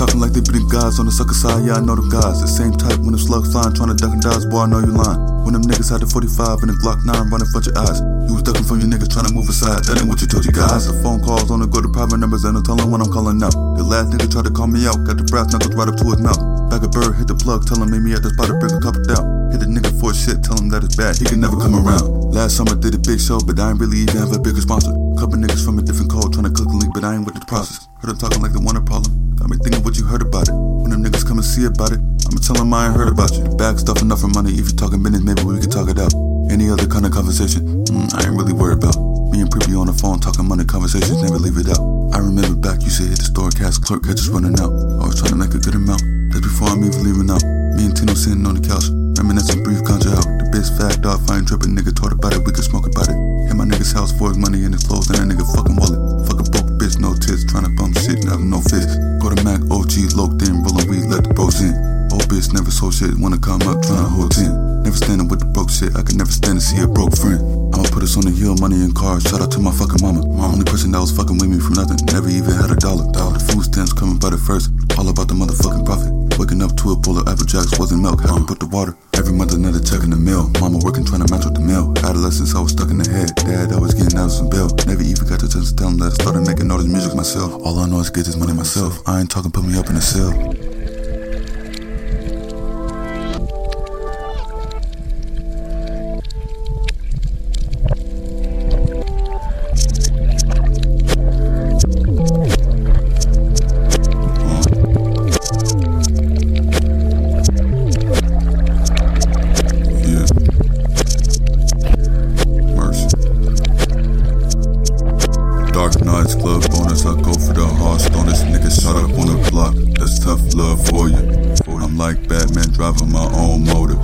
like they be the guys on the sucker side, yeah, I know the guys. The same type when the slug flying, trying to duck and dodge, boy, I know you lying. When them niggas had the 45 and the Glock 9 running front your eyes. You was ducking from your niggas trying to move aside. That ain't what you told you guys. The phone calls on the go to private numbers and I'm telling when I'm calling out. The last nigga tried to call me out, got the brass knuckles right up to his mouth. Back a bird, hit the plug, tell him meet me at the spot to break a couple down. Hit the nigga for shit, tell him that it's bad, he can never come around. Last summer did a big show, but I ain't really even have a bigger sponsor. Couple niggas from a different code trying to cook a link, but I ain't with the process. Heard them talking like they want a problem. Got me thinking what you heard about it. When them niggas come and see about it, I'ma tell them I ain't heard about you. Bag stuff enough for money. If you talking business, maybe we can talk it out. Any other kind of conversation, mm, I ain't really worried about. Me and Privy on the phone talking money conversations, never leave it out. I remember back, you said hit the store, cash clerk, catch us running out. I was trying to make a good amount. That's before I'm even leaving out. Me and Tino sitting on the couch, reminiscing brief conjure out. The best fact, dog, fine tripping, nigga taught about it, we could smoke about it. Hit my nigga's house for his money and his clothes, and that nigga fucking wallet. Fuck a broke bitch, no tits, trying to bump and no fist. Go to Mac, OG, locked in, rolling weed, let the bros in. Old bitch never sold shit, wanna come up, tryna hold 10. Never standing with the broke shit, I could never stand to see a broke friend. I'ma put us on the hill, money and cars. Shout out to my fucking mama. My only person that was fucking with me from nothing, never even had a dollar. All the food stamps coming by the first, all about the motherfucking profit. Waking up to a bowl of apple jacks, wasn't milk, had to put the water. Every month another check in the mail. Mama working trying to match with the mail. Adolescence, I was stuck in the head. Dad always getting out of some bail. Never even got the chance to tell him that I started making all this music myself. All I know is get this money myself. I ain't talking, put me up in a cell. Nights Club bonus, I go for the hard stoners. Nigga shot up on the block, that's tough love for you. I'm like Batman driving my own motor.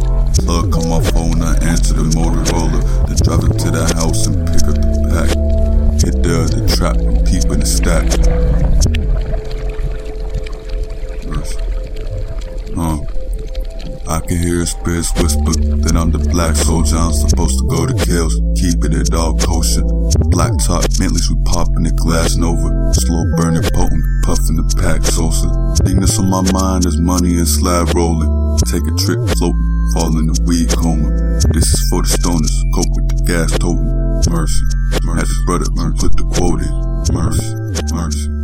Plug on my phone, I answer the Motorola. Then drive it to the house and pick up the pack. Hit the other trap and peep in the stack. Can hear a spirits whisper that I'm the black soldier. I'm supposed to go to kills, keeping it all kosher. Black top Bentleys, we popping the glass Nova. Slow burning, potent, puffing the pack Sosa. Things on my mind is money and slab rolling. Take a trip floating, fall in the weed coma. This is for the stoners, cope with the gas toting. Mercy, mercy. Had the brother, put the quote in. Mercy, mercy.